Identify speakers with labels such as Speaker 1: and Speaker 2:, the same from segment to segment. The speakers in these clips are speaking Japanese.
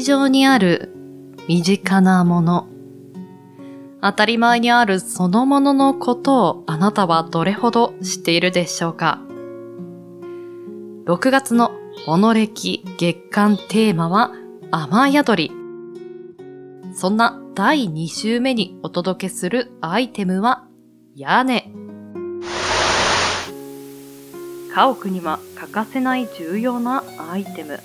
Speaker 1: 日常にある身近なもの。当たり前にあるそのもののことをあなたはどれほど知っているでしょうか ?6 月のモノ歴月間テーマは雨宿り。そんな第2週目にお届けするアイテムは屋根。家屋には欠かせない重要なアイテム。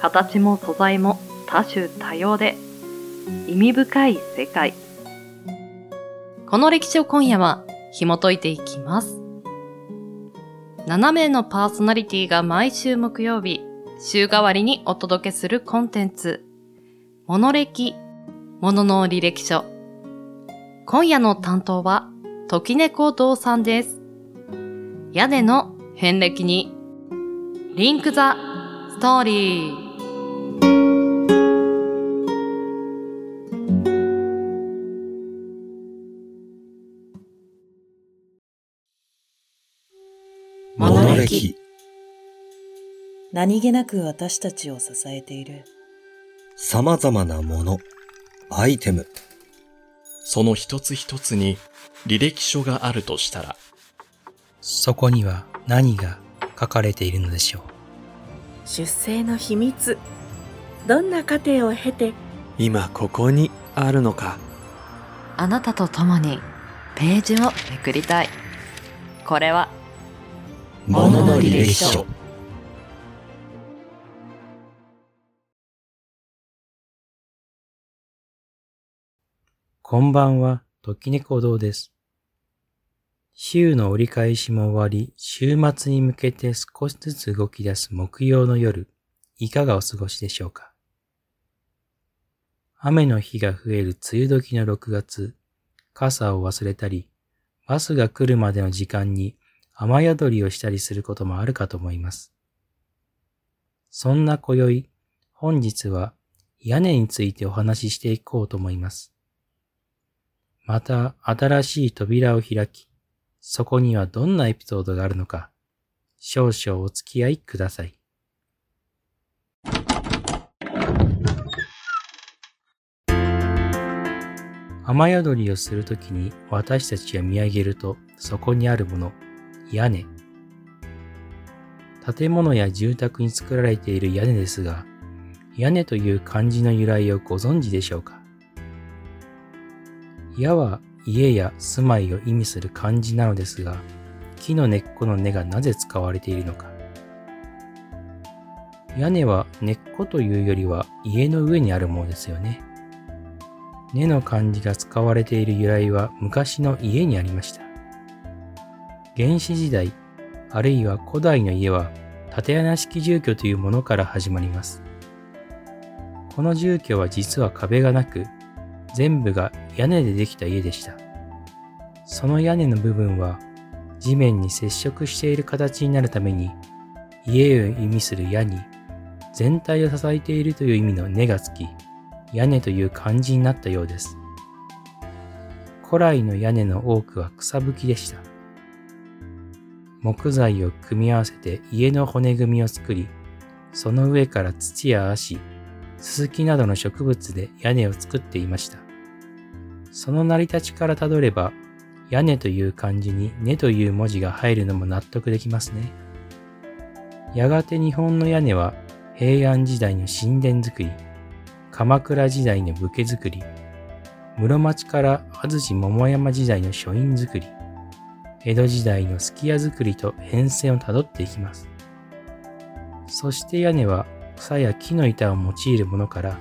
Speaker 1: 形も素材も多種多様で意味深い世界。この歴史を今夜は紐解いていきます。7名のパーソナリティが毎週木曜日、週替わりにお届けするコンテンツ、モノ歴、モノの履歴書。今夜の担当は、時猫堂さんです。屋根の遍歴に、リンクザストーリー。
Speaker 2: 何気なく私たちを支えている
Speaker 3: 様々なもの、アイテム。
Speaker 4: その一つ一つに履歴書があるとしたら、
Speaker 5: そこには何が書かれているのでしょう。
Speaker 6: 出生の秘密。どんな過程を経て、
Speaker 7: 今ここにあるのか。
Speaker 1: あなたと共にページをめくりたい。これは
Speaker 3: ものの履歴書
Speaker 5: こんばんは、時猫堂です。週の折り返しも終わり、週末に向けて少しずつ動き出す木曜の夜、いかがお過ごしでしょうか？雨の日が増える梅雨時の6月、傘を忘れたり、バスが来るまでの時間に雨宿りをしたりすることもあるかと思います。そんな今宵、本日は屋根についてお話ししていこうと思います。また新しい扉を開き、そこにはどんなエピソードがあるのか、少々お付き合いください。雨宿りをするときに私たちが見上げるとそこにあるもの、屋根。建物や住宅に作られている屋根ですが、屋根という漢字の由来をご存知でしょうか？矢は家や住まいを意味する漢字なのですが、木の根っこの根がなぜ使われているのか。屋根は根っこというよりは家の上にあるものですよね。根の漢字が使われている由来は昔の家にありました。原始時代、あるいは古代の家は縦穴式住居というものから始まります。この住居は実は壁がなく、全部が屋根でできた家でした。その屋根の部分は地面に接触している形になるために、家を意味する屋に全体を支えているという意味の根がつき、屋根という漢字になったようです。古来の屋根の多くは草吹きでした。木材を組み合わせて家の骨組みを作り、その上から土や足、ススキなどの植物で屋根を作っていました。その成り立ちからたどれば、屋根という漢字に根という文字が入るのも納得できますね。やがて日本の屋根は平安時代の神殿作り、鎌倉時代の武家作り、室町から安土桃山時代の書院作り、江戸時代のすき家作りと変遷をたどっていきます。そして屋根は草や木の板を用いるものから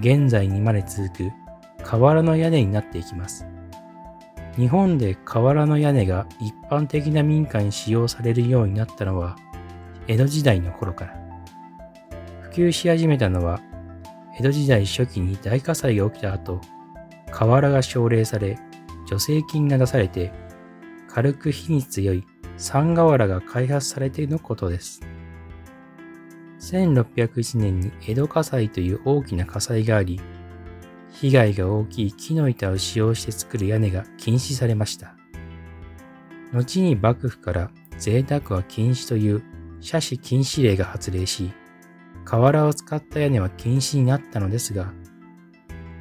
Speaker 5: 現在にまで続く瓦の屋根になっていきます。日本で瓦の屋根が一般的な民家に使用されるようになったのは江戸時代の頃から。普及し始めたのは江戸時代初期に大火災が起きた後、瓦が奨励され助成金が出されて軽く火に強い三瓦が開発されてのことです。1601年に江戸火災という大きな火災があり、被害が大きい木の板を使用して作る屋根が禁止されました。後に幕府から贅沢は禁止という斜視禁止令が発令し、瓦を使った屋根は禁止になったのですが、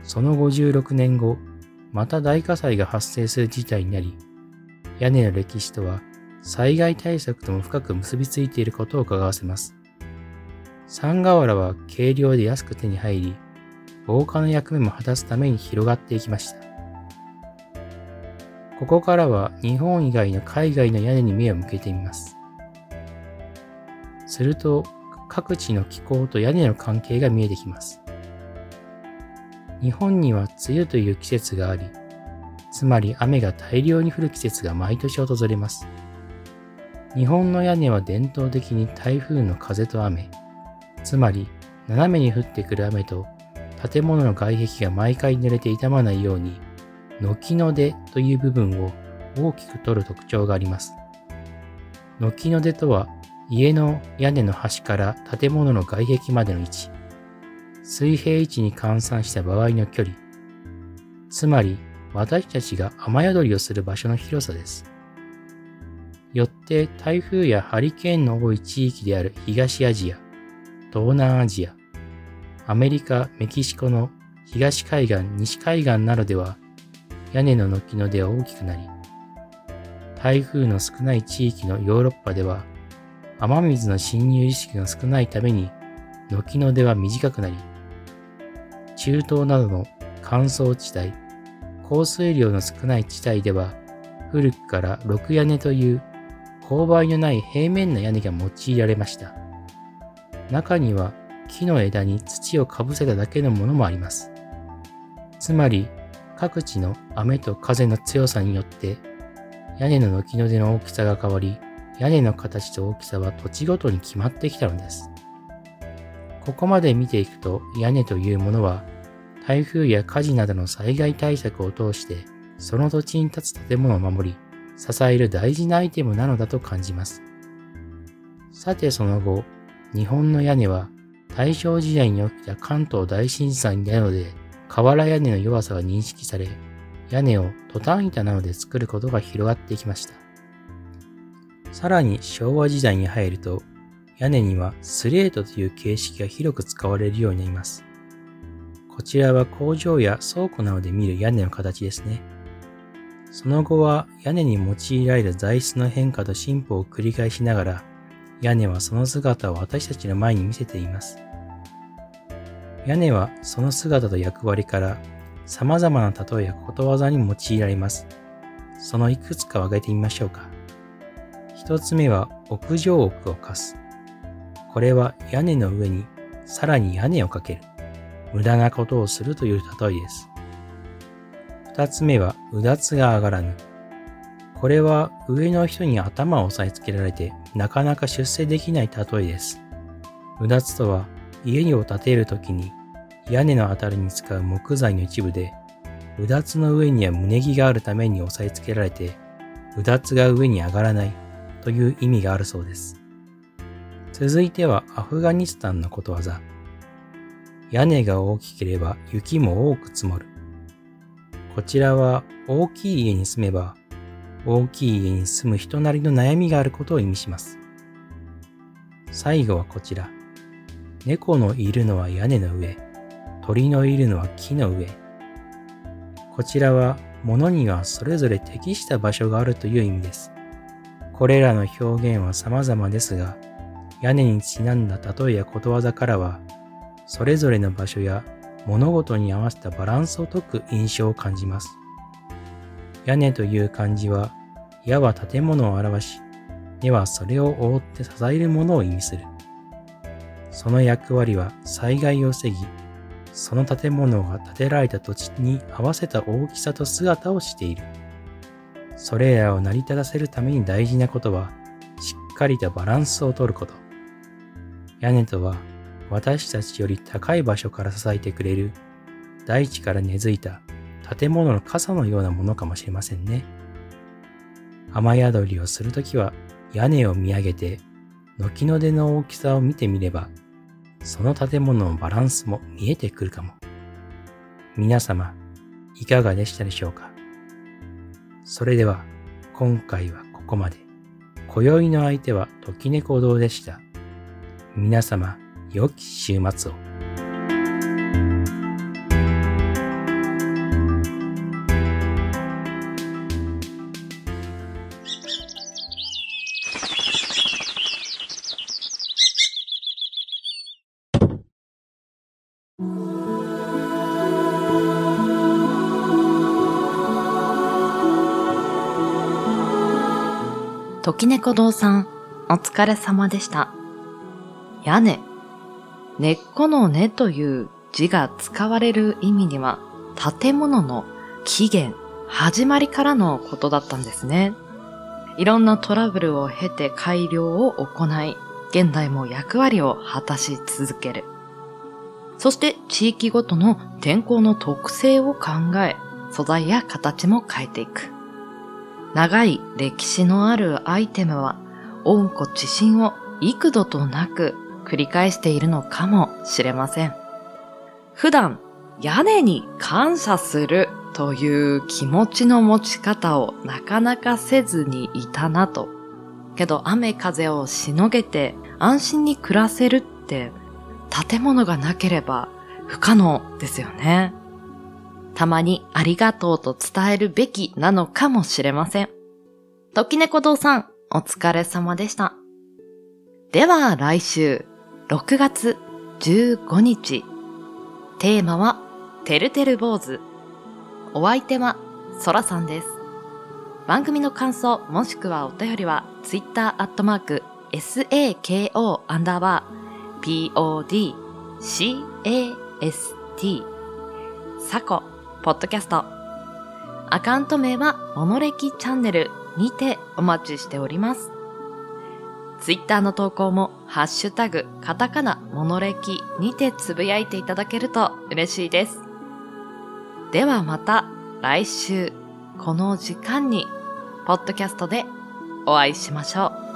Speaker 5: その56年後、また大火災が発生する事態になり、屋根の歴史とは災害対策とも深く結びついていることを伺わせます。三瓦は軽量で安く手に入り、防火の役目も果たすために広がっていきました。ここからは日本以外の海外の屋根に目を向けてみます。すると各地の気候と屋根の関係が見えてきます。日本には梅雨という季節があり、つまり雨が大量に降る季節が毎年訪れます。日本の屋根は伝統的に台風の風と雨、つまり斜めに降ってくる雨と建物の外壁が毎回濡れて傷まないように軒の出という部分を大きく取る特徴があります。軒の出とは家の屋根の端から建物の外壁までの位置、水平位置に換算した場合の距離、つまり私たちが雨宿りをする場所の広さです。よって台風やハリケーンの多い地域である東アジア、東南アジア、アメリカ、メキシコの東海岸、西海岸などでは屋根の軒の出は大きくなり、台風の少ない地域のヨーロッパでは、雨水の侵入意識が少ないために、軒の出は短くなり、中東などの乾燥地帯、降水量の少ない地帯では、古くから六屋根という勾配のない平面な屋根が用いられました。中には木の枝に土をかぶせただけのものもあります。つまり各地の雨と風の強さによって屋根の軒の出の大きさが変わり、屋根の形と大きさは土地ごとに決まってきたのです。ここまで見ていくと屋根というものは台風や火事などの災害対策を通してその土地に立つ建物を守り支える大事なアイテムなのだと感じます。さてその後、日本の屋根は大正時代に起きた関東大震災などで瓦屋根の弱さが認識され、屋根をトタン板などで作ることが広がってきました。さらに昭和時代に入ると、屋根にはスレートという形式が広く使われるようになります。こちらは工場や倉庫などで見る屋根の形ですね。その後は屋根に用いられる材質の変化と進歩を繰り返しながら、屋根はその姿を私たちの前に見せています。屋根はその姿と役割から様々な例えやことわざに用いられます。そのいくつかを挙げてみましょうか。一つ目は屋上屋を貸す。これは屋根の上にさらに屋根をかける。無駄なことをするという例えです。二つ目はうだつが上がらぬ。これは上の人に頭を押さえつけられてなかなか出世できない例えです。うだつとは家を建てるときに屋根のあたりに使う木材の一部で、うだつの上には胸木があるために押さえつけられて、うだつが上に上がらないという意味があるそうです。続いてはアフガニスタンのことわざ。屋根が大きければ雪も多く積もる。こちらは大きい家に住めば大きい家に住む人なりの悩みがあることを意味します。最後はこちら。猫のいるのは屋根の上、鳥のいるのは木の上。こちらは物にはそれぞれ適した場所があるという意味です。これらの表現は様々ですが、屋根にちなんだ例えやことわざからは、それぞれの場所や物事に合わせたバランスを解く印象を感じます。屋根という漢字は、矢は建物を表し、根はそれを覆って支えるものを意味する。その役割は災害を防ぎ、その建物が建てられた土地に合わせた大きさと姿をしている。それらを成り立たせるために大事なことは、しっかりとバランスをとること。屋根とは、私たちより高い場所から支えてくれる、大地から根付いた建物の傘のようなものかもしれませんね。雨宿りをするときは屋根を見上げて軒の出の大きさを見てみれば、その建物のバランスも見えてくるかも。皆様、いかがでしたでしょうか？それでは、今回はここまで。今宵の相手は時猫堂でした。皆様、良き週末を。
Speaker 1: 時猫堂さん、お疲れ様でした。屋根。根っこの根という字が使われる意味には、建物の起源、始まりからのことだったんですね。いろんなトラブルを経て改良を行い、現代も役割を果たし続ける。そして地域ごとの天候の特性を考え、素材や形も変えていく。長い歴史のあるアイテムは、温故知新を幾度となく繰り返しているのかもしれません。普段、屋根に感謝するという気持ちの持ち方をなかなかせずにいたなと。けど雨風をしのげて安心に暮らせるって建物がなければ不可能ですよね。たまにありがとうと伝えるべきなのかもしれません。時猫堂さん、お疲れ様でした。では来週、6月15日。テーマは、てるてる坊主。お相手は、そらさんです。番組の感想もしくはお便りは、ツイッターアットマーク、sako アンダーバー、pod, cast、サコ、ポッドキャスト。アカウント名は、モノレキチャンネルにてお待ちしております。ツイッターの投稿も、ハッシュタグ、カタカナ、モノレキにてつぶやいていただけると嬉しいです。ではまた来週、この時間に、ポッドキャストでお会いしましょう。